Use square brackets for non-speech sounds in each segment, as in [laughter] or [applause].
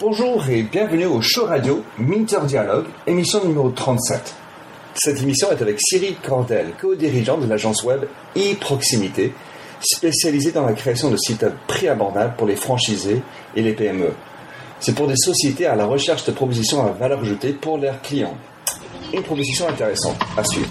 Bonjour et bienvenue au show radio Minter Dialogue, émission numéro 37. Cette émission est avec Cyril Cordel, co-dirigeant de l'agence web e-proximité, spécialisée dans la création de sites prix abordables pour les franchisés et les PME. C'est pour des sociétés à la recherche de propositions à valeur ajoutée pour leurs clients. Une proposition intéressante à suivre.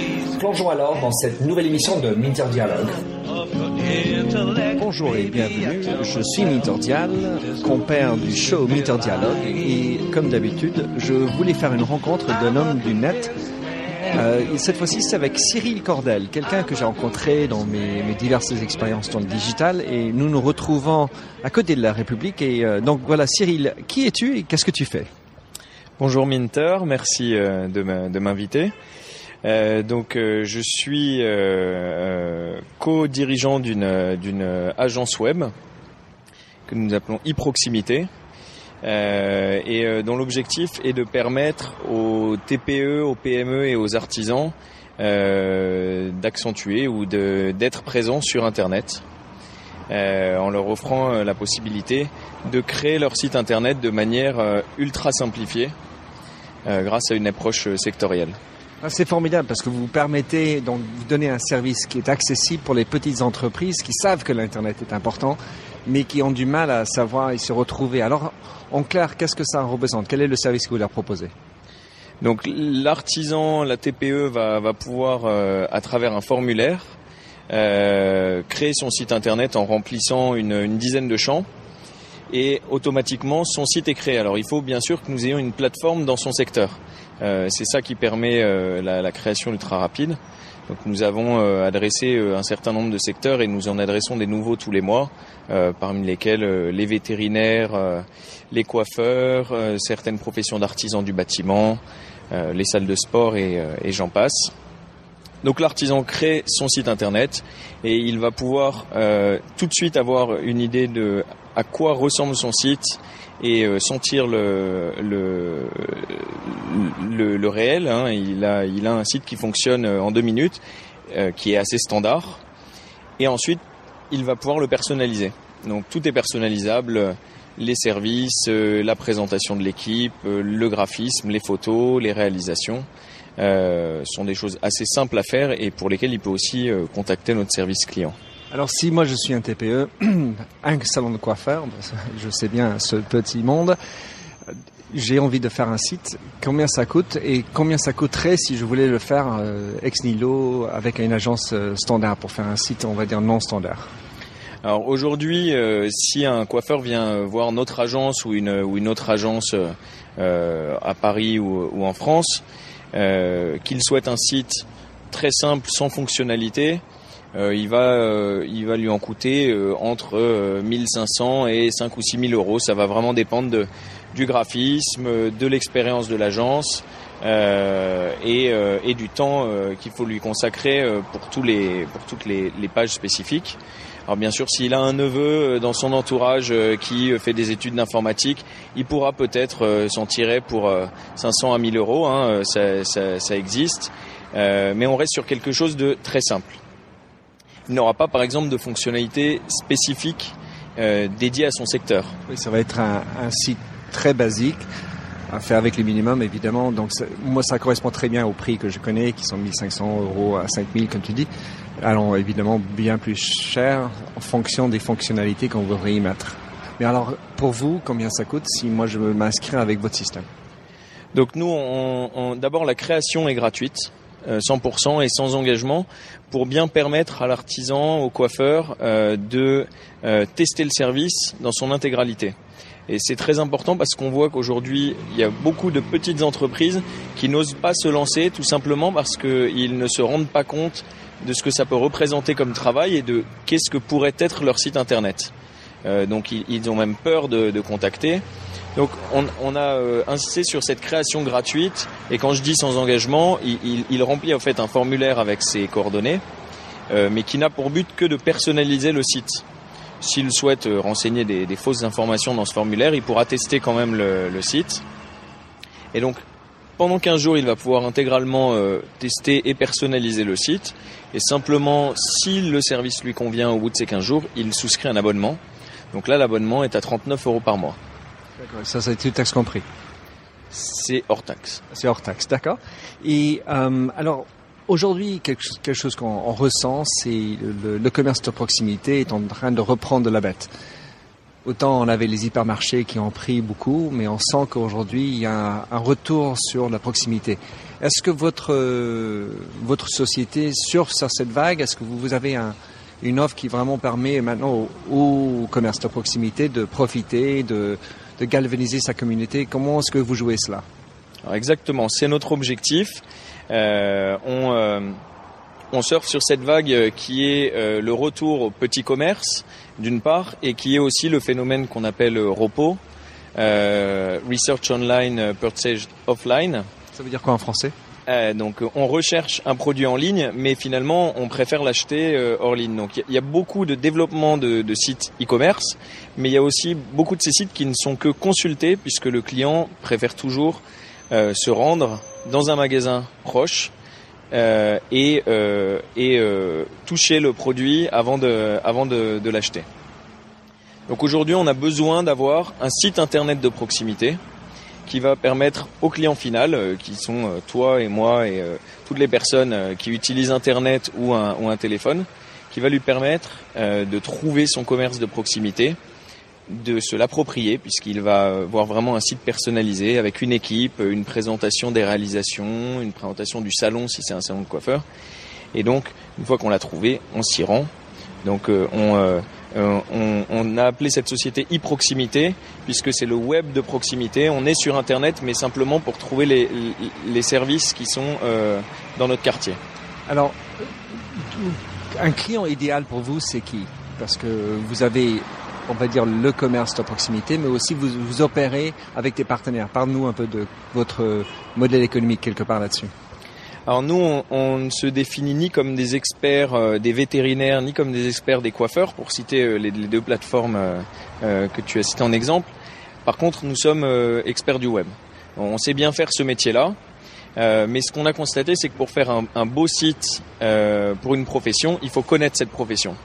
Plongeons alors dans cette nouvelle émission de Minter Dialogue. Bonjour et bienvenue, je suis Minter Dial, compère du show Minter Dialogue et comme d'habitude, je voulais faire une rencontre d'un homme du net. Euh, cette fois-ci, c'est avec Cyril Cordel, quelqu'un que j'ai rencontré dans mes, mes, diverses expériences dans le digital et nous nous retrouvons à côté de la République. Et euh, donc voilà, Cyril, qui es-tu et qu'est-ce que tu fais? Bonjour Minter, merci euh, de m'inviter. Euh, donc euh, je suis euh, co-dirigeant d'une d'une agence web que nous appelons e-proximité et dont l'objectif est de permettre aux TPE, aux PME et aux artisans d'accentuer ou d'être présents sur Internet. en leur offrant la possibilité de créer leur site internet de manière ultra simplifiée grâce à une approche sectorielle. Ah, c'est formidable parce que vous permettez donc vous donner un service qui est accessible pour les petites entreprises qui savent que l'internet est important, mais qui ont du mal à savoir et se retrouver. Alors, en clair, qu'est-ce que ça représente? Quel est le service que vous leur proposez? Donc, l'artisan, la TPE va, pouvoir, euh, à travers un formulaire, euh, créer son site internet en remplissant une dizaine de champs et automatiquement son site est créé. Alors il faut bien sûr que nous ayons une plateforme dans son secteur. Euh, c'est ça qui permet euh, la, la, création ultra rapide. Donc nous avons euh, adressé un certain nombre de secteurs et nous en adressons des nouveaux tous les mois, parmi lesquels les vétérinaires, les coiffeurs, certaines professions d'artisans du bâtiment, les salles de sport et, et j'en passe. Donc l'artisan crée son site internet et il va pouvoir tout de suite avoir une idée de à quoi ressemble son site et euh, sentir le, le, le, réel. Hein. Il, a, il a un site qui fonctionne euh, en deux minutes, euh, qui est assez standard. Et ensuite, il va pouvoir le personnaliser. Donc tout est personnalisable, les services, la présentation de l'équipe, le graphisme, les photos, les réalisations. Sont des choses assez simples à faire et pour lesquelles il peut aussi contacter notre service client. Alors si moi je suis un TPE, [clears throat] un salon de coiffeur, je sais bien ce petit monde, j'ai envie de faire un site, combien ça coûte et combien ça coûterait si je voulais le faire euh, ex nihilo avec une agence euh, standard pour faire un site, on va dire non standard? Alors aujourd'hui, euh, si un coiffeur vient voir notre agence ou une, autre agence à Paris ou, en France, qu'il souhaite un site très simple, sans fonctionnalité, euh, il va euh, il va lui en coûter euh, entre 1500 et 5 ou 6000 euros. Ça va vraiment dépendre de, du graphisme, de l'expérience de l'agence. Et, et, du temps qu'il faut lui consacrer pour tous les pour toutes les, les, pages spécifiques. Alors bien sûr, s'il a un neveu dans son entourage qui fait des études d'informatique, il pourra peut-être s'en tirer pour 500 à 1000 euros. Hein, ça, ça, ça, existe, mais on reste sur quelque chose de très simple il n'aura pas par exemple de fonctionnalité spécifique euh, dédiée à son secteur. Oui, ça va être un, un, site très basique à faire avec les minimums évidemment. Donc ça, moi ça correspond très bien au prix que je connais qui sont 1500 euros à 5000 comme tu dis. Alors évidemment bien plus cher en fonction des fonctionnalités qu'on voudrait y mettre. Mais alors pour vous combien ça coûte si moi je veux m'inscrire avec votre système? Donc nous, on, on, d'abord la création est gratuite. 100% euh, et sans engagement pour bien permettre à l'artisan, au coiffeur euh, de euh, tester le service dans son intégralité. Et c'est très important parce qu'on voit qu'aujourd'hui, il y a beaucoup de petites entreprises qui n'osent pas se lancer tout simplement parce qu'ils ne se rendent pas compte de ce que ça peut représenter comme travail et de qu'est-ce que pourrait être leur site internet. Euh, donc ils, ont même peur de, contacter. Donc on, a euh, insisté sur cette création gratuite et quand je dis sans engagement, il, remplit en fait un formulaire avec ses coordonnées, euh, mais qui n'a pour but que de personnaliser le site. S'il souhaite renseigner des, fausses informations dans ce formulaire, il pourra tester quand même le, le site. Et donc pendant 15 jours, il va pouvoir intégralement tester et personnaliser le site. Et simplement, si le service lui convient au bout de ces 15 jours, il souscrit un abonnement donc là, l'abonnement est à 39 euros par mois. D'accord, ça, c'est tout taxe compris C'est hors taxe. C'est hors taxe, d'accord. Et euh, alors, aujourd'hui, quelque, chose qu'on ressent, c'est le, le, commerce de proximité est en train de reprendre de la bête. Autant on avait les hypermarchés qui ont pris beaucoup, mais on sent qu'aujourd'hui il y a un, retour sur la proximité. Est-ce que votre votre société surfe sur cette vague Est-ce que vous avez un, une offre qui vraiment permet maintenant au, commerce de proximité de profiter, de, galvaniser sa communauté. Comment est-ce que vous jouez cela Exactement, c'est notre objectif. Euh, on, euh, on surfe sur cette vague qui est euh, le retour au petit commerce, d'une part, et qui est aussi le phénomène qu'on appelle ROPO, Research Online Purchase Offline. Ça veut dire quoi en français? Euh, donc on recherche un produit en ligne, mais finalement on préfère l'acheter euh, hors ligne. Donc il y, a beaucoup de développement de, sites e-commerce, mais il y a aussi beaucoup de ces sites qui ne sont que consultés puisque le client préfère toujours euh, se rendre dans un magasin proche et, toucher le produit avant de, avant de l'acheter. Donc aujourd'hui on a besoin d'avoir un site internet de proximité qui va permettre au client final, euh, qui sont euh, toi et moi et euh, toutes les personnes qui utilisent Internet ou un, ou un téléphone, qui va lui permettre de trouver son commerce de proximité, de se l'approprier puisqu'il va voir vraiment un site personnalisé avec une équipe, une présentation des réalisations, une présentation du salon si c'est un salon de coiffeur. Et donc, une fois qu'on l'a trouvé, on s'y rend. Donc, on, euh, on, a appelé cette société e-proximité puisque c'est le web de proximité. On est sur Internet, mais simplement pour trouver les, services qui sont euh, dans notre quartier. Alors, un client idéal pour vous, c'est qui? Parce que vous avez, on va dire, le commerce de proximité, mais aussi vous, vous opérez avec des partenaires. Parle-nous un peu de votre modèle économique quelque part là-dessus. Alors nous, on, ne se définit ni comme des experts euh, des vétérinaires, ni comme des experts des coiffeurs, pour citer euh, les, deux plateformes euh, que tu as citées en exemple. Par contre, nous sommes experts du web. On sait bien faire ce métier-là, mais ce qu'on a constaté, c'est que pour faire un, beau site pour une profession, il faut connaître cette profession.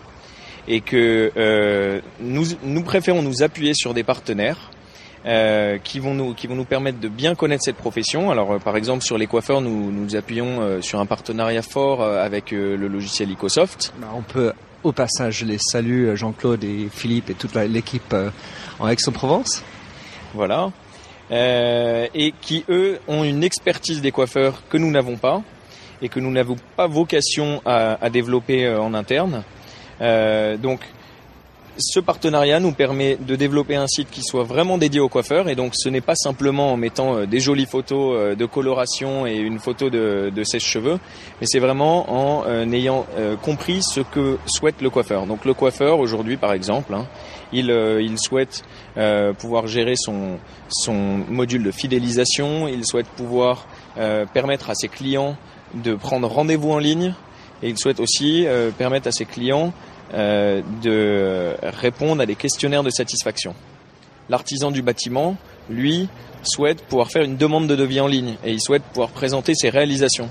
Et que nous, nous préférons nous appuyer sur des partenaires euh, qui vont nous qui vont nous permettre de bien connaître cette profession. Alors euh, par exemple sur les coiffeurs, nous nous appuyons euh, sur un partenariat fort avec le logiciel Ecosoft. Bah, on peut au passage les saluer Jean-Claude et Philippe et toute l'équipe en Aix-en-Provence. Voilà. et qui eux ont une expertise des coiffeurs que nous n'avons pas et que nous n'avons pas vocation à, à développer en interne. donc ce partenariat nous permet de développer un site qui soit vraiment dédié aux coiffeurs. Et donc ce n'est pas simplement en mettant euh, des jolies photos euh, de coloration et une photo de, sèche-cheveux, mais c'est vraiment en euh, ayant compris ce que souhaite le coiffeur. Donc le coiffeur aujourd'hui par exemple, hein, il, il souhaite pouvoir gérer son, son module de fidélisation, il souhaite pouvoir permettre à ses clients de prendre rendez-vous en ligne. Et il souhaite aussi permettre à ses clients euh, de répondre à des questionnaires de satisfaction. L'artisan du bâtiment, lui, souhaite pouvoir faire une demande de devis en ligne et il souhaite pouvoir présenter ses réalisations.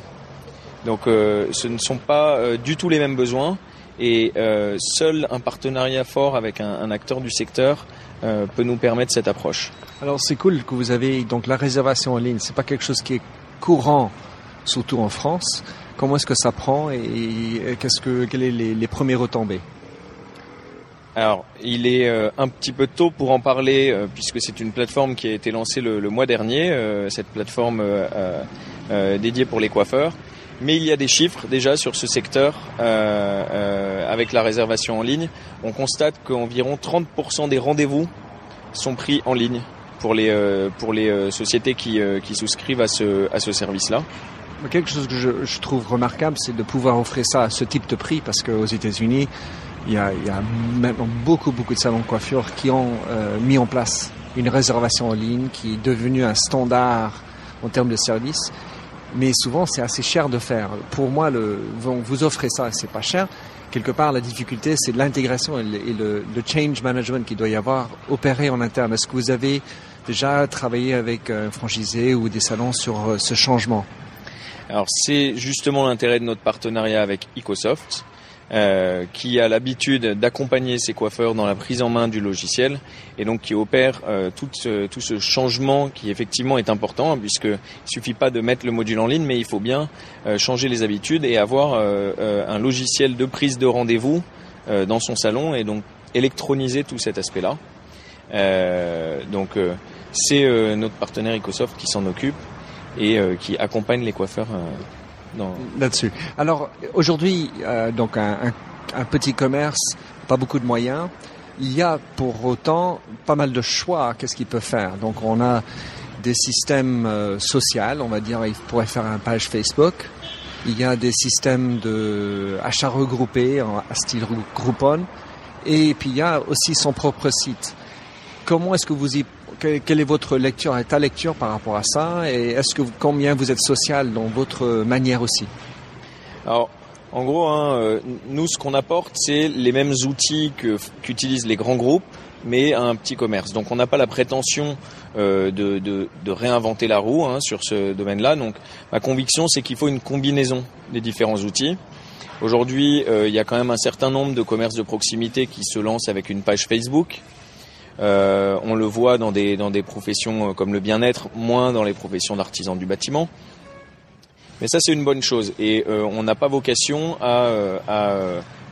Donc euh, ce ne sont pas euh, du tout les mêmes besoins et seul un partenariat fort avec un, acteur du secteur peut nous permettre cette approche. Alors c'est cool que vous avez donc la réservation en ligne. C'est pas quelque chose qui est courant, surtout en France. Comment est-ce que ça prend et qu'est-ce que quels sont les, premiers retombées? Alors, il est euh, un petit peu tôt pour en parler euh, puisque c'est une plateforme qui a été lancée le, mois dernier, euh, cette plateforme dédiée pour les coiffeurs. Mais il y a des chiffres déjà sur ce secteur avec la réservation en ligne. On constate qu'environ 30% des rendez-vous sont pris en ligne pour les pour les sociétés qui, qui souscrivent à ce à ce service-là. Quelque chose que je, trouve remarquable, c'est de pouvoir offrir ça à ce type de prix, parce qu'aux États-Unis, il y a, maintenant beaucoup, beaucoup de salons de coiffure qui ont euh, mis en place une réservation en ligne qui est devenue un standard en termes de service. Mais souvent, c'est assez cher de faire. Pour moi, le, vous offrez ça, c'est pas cher. Quelque part, la difficulté, c'est l'intégration et, le, le, change management qu'il doit y avoir opéré en interne. Est-ce que vous avez déjà travaillé avec un franchisé ou des salons sur euh, ce changement? Alors, c'est justement l'intérêt de notre partenariat avec Ecosoft euh, qui a l'habitude d'accompagner ses coiffeurs dans la prise en main du logiciel et donc qui opère euh, tout, ce, tout ce changement qui effectivement est important hein, puisque il suffit pas de mettre le module en ligne mais il faut bien euh, changer les habitudes et avoir un logiciel de prise de rendez-vous dans son salon et donc électroniser tout cet aspect-là. donc c'est notre partenaire Ecosoft qui s'en occupe et qui accompagne les coiffeurs là-dessus. Alors aujourd'hui, euh, donc un, petit commerce, pas beaucoup de moyens. Il y a pour autant pas mal de choix. Qu'est-ce qu'il peut faire? Donc on a des systèmes euh, sociaux, on va dire, il pourrait faire un page Facebook. Il y a des systèmes de achats regroupés à style Groupon. Et puis il y a aussi son propre site. Comment est-ce que vous y quelle est votre lecture ta lecture par rapport à ça Et est-ce que combien vous êtes social dans votre manière aussi? Alors, en gros, hein, euh, nous, ce qu'on apporte, c'est les mêmes outils que qu'utilisent les grands groupes, mais à un petit commerce. Donc, on n'a pas la prétention euh, de, de, de, réinventer la roue hein, sur ce domaine-là. Donc, ma conviction, c'est qu'il faut une combinaison des différents outils. Aujourd'hui, euh, il y a quand même un certain nombre de commerces de proximité qui se lancent avec une page Facebook, euh, on le voit dans des, dans des professions euh, comme le bien-être, moins dans les professions d'artisans du bâtiment. Mais ça, c'est une bonne chose. Et euh, on n'a pas vocation à, à,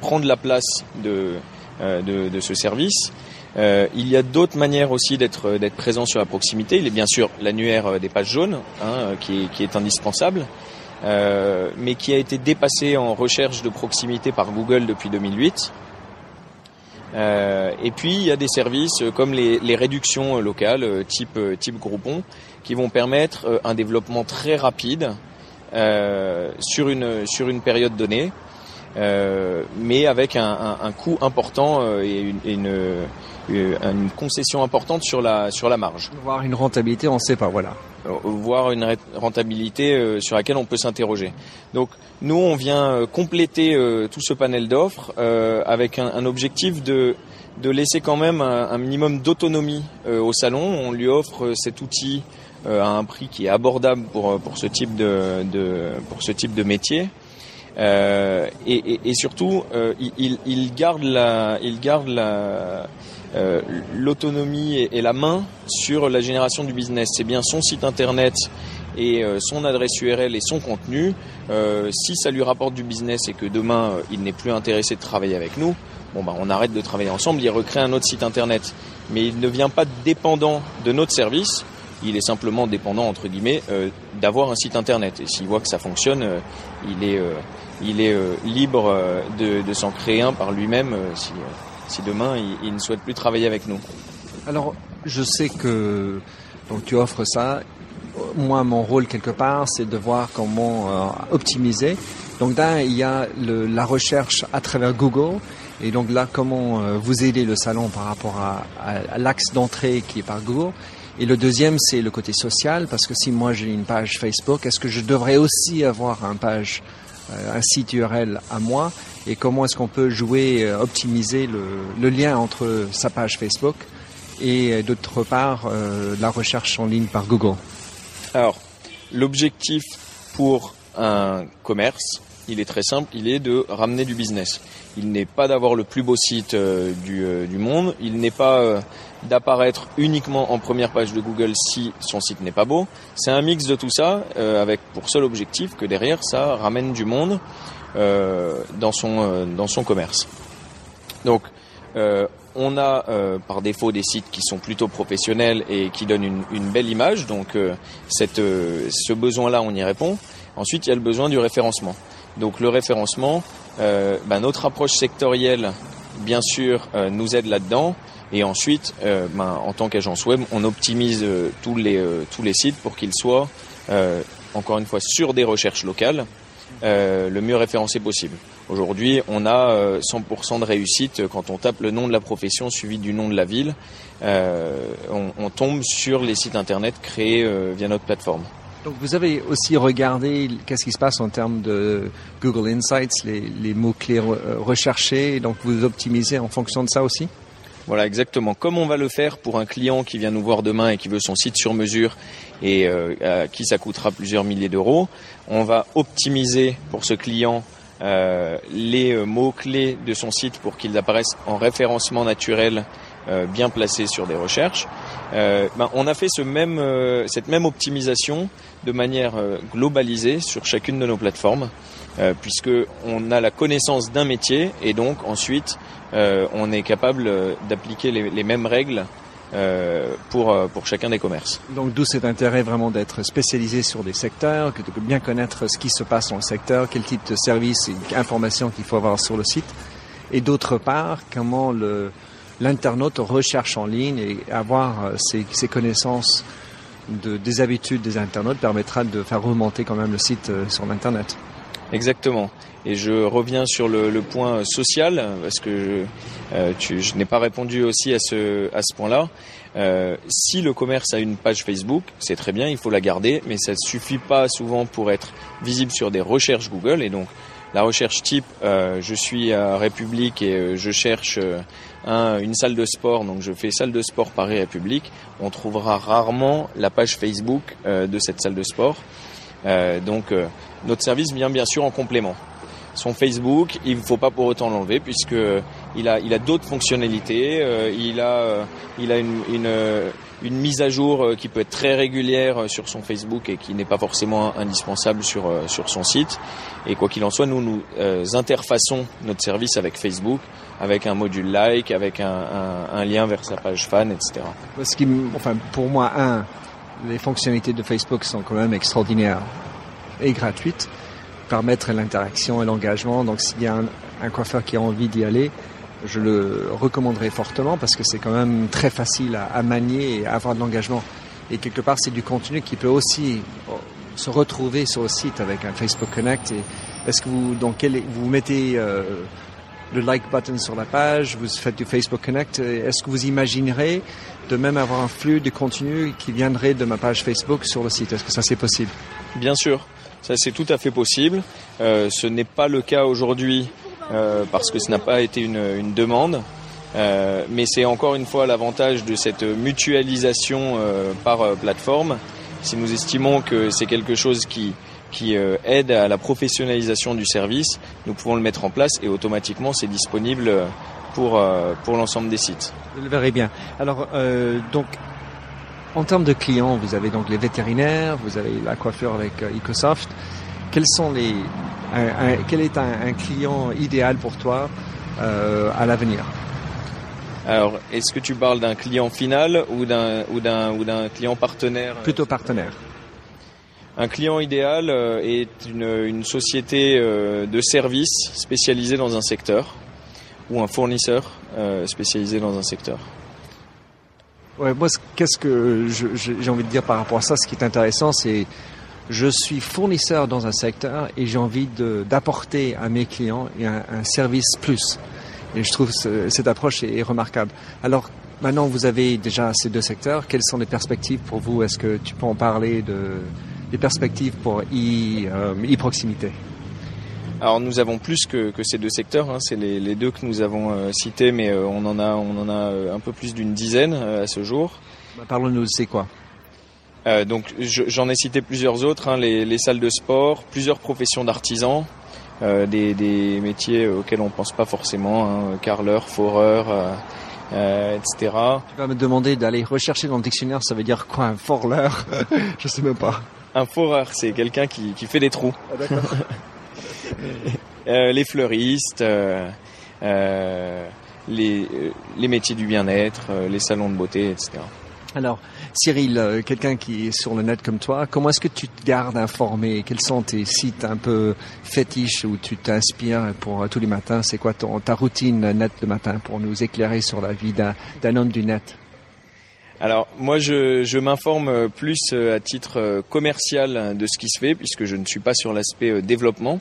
prendre la place de, de, ce service. il y a d'autres manières aussi d'être d'être présent sur la proximité. Il est bien sûr l'annuaire des pages jaunes, hein, qui, qui, est, indispensable, mais qui a été dépassé en recherche de proximité par Google depuis 2008. Euh, et puis il y a des services comme les, réductions locales, euh, type euh, type Groupon, qui vont permettre un développement très rapide sur une sur une période donnée, mais avec un, coût important et une, une, une, concession importante sur la sur la marge. Voir une rentabilité, on ne sait pas, voilà. Euh, voir une rentabilité euh, sur laquelle on peut s'interroger. Donc nous, on vient euh, compléter tout ce panel d'offres avec un, objectif de, de laisser quand même un, minimum d'autonomie au salon. On lui offre cet outil à un prix qui est abordable pour, pour, ce, type de, de pour ce type de métier. Euh, et, et, et, surtout, il, il, garde la, il garde la, euh, l'autonomie et, la main sur la génération du business. C'est bien son site internet et euh, son adresse URL et son contenu. Euh, si ça lui rapporte du business et que demain il n'est plus intéressé de travailler avec nous, bon bah on arrête de travailler ensemble, il recrée un autre site internet. Mais il ne vient pas dépendant de notre service. Il est simplement dépendant entre guillemets d'avoir un site internet. Et s'il voit que ça fonctionne, il est libre de, s'en créer un par lui-même si demain il, ne souhaite plus travailler avec nous. Alors, je sais que donc tu offres ça. Moi, mon rôle quelque part, c'est de voir comment euh, optimiser. Donc là, il y a la recherche à travers Google. Et donc là, comment euh, vous aider le salon par rapport à, à, l'axe d'entrée qui est par Google. Et le deuxième, c'est le côté social, parce que si moi j'ai une page Facebook, est-ce que je devrais aussi avoir un page, un site URL à moi et comment est-ce qu'on peut jouer, euh, optimiser le, lien entre sa page Facebook et euh, d'autre part euh, la recherche en ligne par Google. Alors, l'objectif pour un commerce, il est très simple, il est de ramener du business. Il n'est pas d'avoir le plus beau site du, monde, il n'est pas d'apparaître uniquement en première page de Google si son site n'est pas beau. C'est un mix de tout ça, avec pour seul objectif que derrière ça ramène du monde euh, dans son euh, dans son commerce. Donc euh, on a par défaut des sites qui sont plutôt professionnels et qui donnent une, une belle image. Donc cette, ce besoin-là, on y répond. Ensuite, il y a le besoin du référencement. Donc le référencement, ben, notre approche sectorielle, bien sûr, nous aide là-dedans. Et ensuite, ben, en tant qu'agence web, on optimise tous les tous les sites pour qu'ils soient encore une fois sur des recherches locales, le mieux référencé possible. Aujourd'hui, on a 100% de réussite quand on tape le nom de la profession suivi du nom de la ville. On, tombe sur les sites internet créés via notre plateforme. Donc vous avez aussi regardé qu'est-ce qui se passe en termes de Google Insights, les, mots-clés recherchés, donc vous optimisez en fonction de ça aussi? Voilà, exactement. Comme on va le faire pour un client qui vient nous voir demain et qui veut son site sur mesure et euh, qui ça coûtera plusieurs milliers d'euros, on va optimiser pour ce client euh, les euh, mots-clés de son site pour qu'ils apparaissent en référencement naturel bien placés sur des recherches. Euh, ben, on a fait même, cette même optimisation de manière globalisée sur chacune de nos plateformes, puisque on a la connaissance d'un métier et donc ensuite on est capable d'appliquer les, mêmes règles euh, pour, euh, pour chacun des commerces. Donc d'où cet intérêt vraiment d'être spécialisé sur des secteurs, de bien connaître ce qui se passe dans le secteur, quel type de services et informations qu'il faut avoir sur le site. Et d'autre part, comment le, l'internaute recherche en ligne et avoir euh, ces connaissances de, des habitudes des internautes permettra de faire remonter quand même le site sur l'Internet. Exactement. Et je reviens sur le, point social parce que je, euh, je n'ai pas répondu aussi à ce à ce point-là. Euh, si le commerce a une page Facebook, c'est très bien, il faut la garder, mais ça ne suffit pas souvent pour être visible sur des recherches Google. Et donc la recherche type, euh, je suis à République et euh, je cherche euh, un, une salle de sport, donc je fais salle de sport Paris République. On trouvera rarement la page Facebook de cette salle de sport. donc notre service vient bien sûr en complément son Facebook, il ne faut pas pour autant l'enlever puisque il a, d'autres fonctionnalités. Il a, une, une, mise à jour qui peut être très régulière sur son Facebook et qui n'est pas forcément indispensable sur, sur son site. Et quoi qu'il en soit, nous nous interfaçons notre service avec Facebook, avec un module like, avec un, lien vers sa page fan, etc. Enfin, pour moi, un, les fonctionnalités de Facebook sont quand même extraordinaires et gratuites permettre l'interaction et l'engagement. Donc s'il y a un, coiffeur qui a envie d'y aller, je le recommanderais fortement parce que c'est quand même très facile à, manier et avoir de l'engagement. Et quelque part, c'est du contenu qui peut aussi oh, se retrouver sur le site avec un Facebook Connect. Est-ce que vous, donc, vous mettez euh, le like button sur la page, vous faites du Facebook Connect. Est-ce que vous imaginerez de même avoir un flux de contenu qui viendrait de ma page Facebook sur le site? Est-ce que ça c'est possible? Bien sûr. Ça, c'est tout à fait possible. Euh, ce n'est pas le cas aujourd'hui parce que ce n'a pas été une, demande. Euh, mais c'est encore une fois l'avantage de cette mutualisation euh, par euh, plateforme. Si nous estimons que c'est quelque chose qui, qui euh, aide à la professionnalisation du service, nous pouvons le mettre en place et automatiquement c'est disponible pour, pour l'ensemble des sites. Vous le verrez bien. Alors, donc, en termes de clients, vous avez donc les vétérinaires, vous avez la coiffure avec euh, Ecosoft. Quels sont les, quel est un, client idéal pour toi euh, à l'avenir? Alors, est-ce que tu parles d'un client final ou d'un ou d'un ou d'un client partenaire? Plutôt partenaire. Un client idéal euh, est une, une société de services spécialisée dans un secteur ou un fournisseur spécialisé dans un secteur. Ouais, moi, qu'est-ce que j'ai envie de dire par rapport à ça Ce qui est intéressant, c'est je suis fournisseur dans un secteur et j'ai envie d'apporter à mes clients un, un, service plus. Et je trouve ce, cette approche est, est, remarquable. Alors maintenant, vous avez déjà ces deux secteurs. Quelles sont les perspectives pour vous? Est-ce que tu peux en parler de des perspectives pour e-proximité alors nous avons plus que, que ces deux secteurs, hein. c'est les, les, deux que nous avons euh, cités, mais euh, on en a on en a euh, un peu plus d'une dizaine à ce jour. Bah, Parlons-nous, c'est quoi? Euh, Donc j'en ai cité plusieurs autres, hein, les, les, salles de sport, plusieurs professions d'artisans, des, des, métiers auxquels on pense pas forcément, hein, carleur, foreur. Euh, etc. Tu vas me demander d'aller rechercher dans le dictionnaire, ça veut dire quoi un foreur Je sais même pas. Un foreur, c'est quelqu'un qui, qui fait des trous. Ah. [laughs] Euh, les fleuristes, euh, euh, les, les, métiers du bien-être, les salons de beauté, etc. Alors, Cyril, quelqu'un qui est sur le net comme toi, comment est-ce que tu te gardes informé? Quels sont tes sites un peu fétiches où tu t'inspires pour tous les matins? C'est quoi ton, ta routine net le matin pour nous éclairer sur la vie d'un homme du net? Alors moi je, je m'informe plus à titre commercial de ce qui se fait puisque je ne suis pas sur l'aspect développement.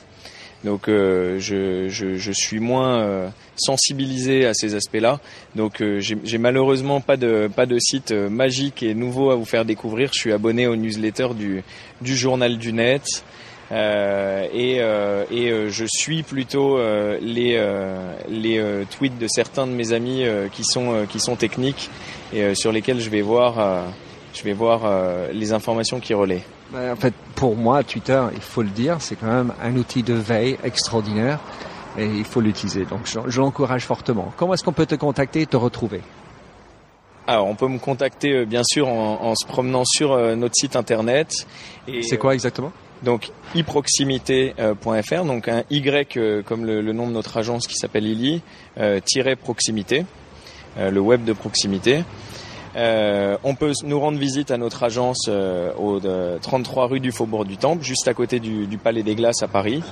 Donc euh, je, je, je, suis moins euh, sensibilisé à ces aspects-là. Donc euh, j'ai malheureusement pas de pas de site magique et nouveau à vous faire découvrir. Je suis abonné au newsletter du du journal du net. et, et je suis plutôt les, les tweets de certains de mes amis qui sont qui sont techniques et sur lesquels je vais voir je vais voir les informations qui relaient. En fait, pour moi, Twitter, il faut le dire, c'est quand même un outil de veille extraordinaire et il faut l'utiliser. Donc, je, l'encourage fortement. Comment est-ce qu'on peut te contacter et te retrouver? Alors, on peut me contacter euh, bien sûr en, se promenant sur euh, notre site internet. C'est quoi exactement? donc iproximité.fr, donc un Y euh, comme le, nom de notre agence qui s'appelle Illy, proximité, le web de proximité. Euh, on peut nous rendre visite à notre agence euh, au 33 rue du Faubourg du Temple, juste à côté du Palais des Glaces à Paris.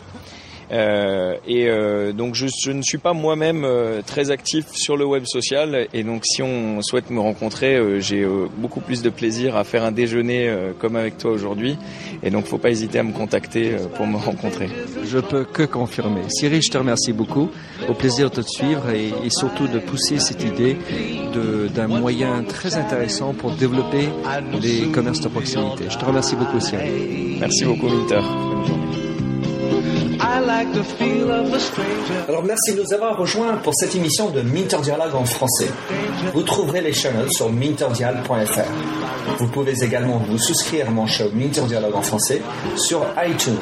Euh, et euh, donc je, je, ne suis pas moi-même euh, très actif sur le web social et donc si on souhaite me rencontrer, euh, j'ai beaucoup plus de plaisir à faire un déjeuner comme avec toi aujourd'hui et donc faut pas hésiter à me contacter pour me rencontrer. Je peux que confirmer. Cyril, je te remercie beaucoup. Au plaisir de te suivre et, et surtout de pousser cette idée d'un moyen très intéressant pour développer les commerces de proximité. Je te remercie beaucoup Cyril. Merci beaucoup Winter. Alors merci de nous avoir rejoints pour cette émission de Minter Dialogue en français. Vous trouverez les channels sur minterdial.fr. Vous pouvez également vous souscrire à mon show Minter Dialogue en français sur iTunes,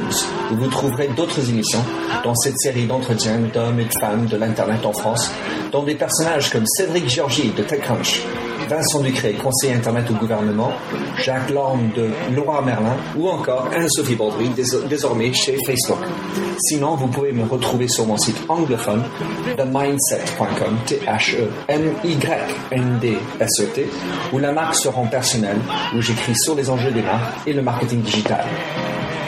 où vous trouverez d'autres émissions dans cette série d'entretiens d'hommes et de femmes de l'Internet en France, dont des personnages comme Cédric Georgie de TechCrunch, Vincent Ducré, conseiller Internet au gouvernement, Jacques Lorme de Laura Merlin ou encore Anne-Sophie Baudry, désormais chez Facebook. Sinon, vous pouvez me retrouver sur mon site anglophone, themindset.com, T-H-E-M-Y-N-D-S-E-T, où la marque se rend personnelle, où j'écris sur les enjeux des marques et le marketing digital.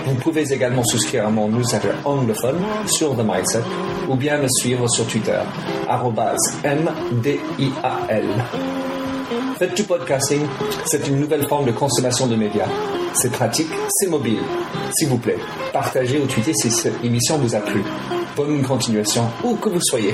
Vous pouvez également souscrire à mon newsletter anglophone sur The Mindset ou bien me suivre sur Twitter, M-D-I-A-L. Faites du podcasting, c'est une nouvelle forme de consommation de médias. C'est pratique, c'est mobile. S'il vous plaît, partagez ou tweetez si cette émission vous a plu. Bonne continuation, où que vous soyez.